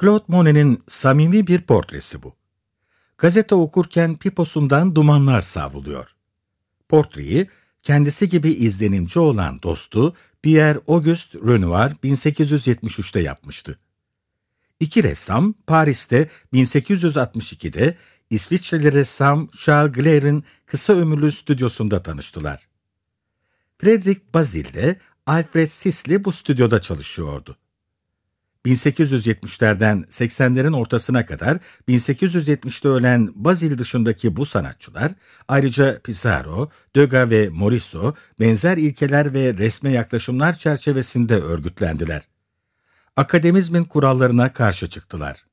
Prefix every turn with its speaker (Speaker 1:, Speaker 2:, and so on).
Speaker 1: Claude Monet'in samimi bir portresi bu. Gazete okurken piposundan dumanlar savruluyor. Portreyi kendisi gibi izlenimci olan dostu Pierre Auguste Renoir 1873'te yapmıştı. İki ressam Paris'te 1862'de İsviçreli ressam Charles Glaire'in kısa ömürlü stüdyosunda tanıştılar. Frederick Bazil de Alfred Sisley bu stüdyoda çalışıyordu. 1870'lerden 80'lerin ortasına kadar 1870'te ölen Bazil dışındaki bu sanatçılar ayrıca Pissarro, Degas ve Morisot benzer ilkeler ve resme yaklaşımlar çerçevesinde örgütlendiler. Akademizmin kurallarına karşı çıktılar.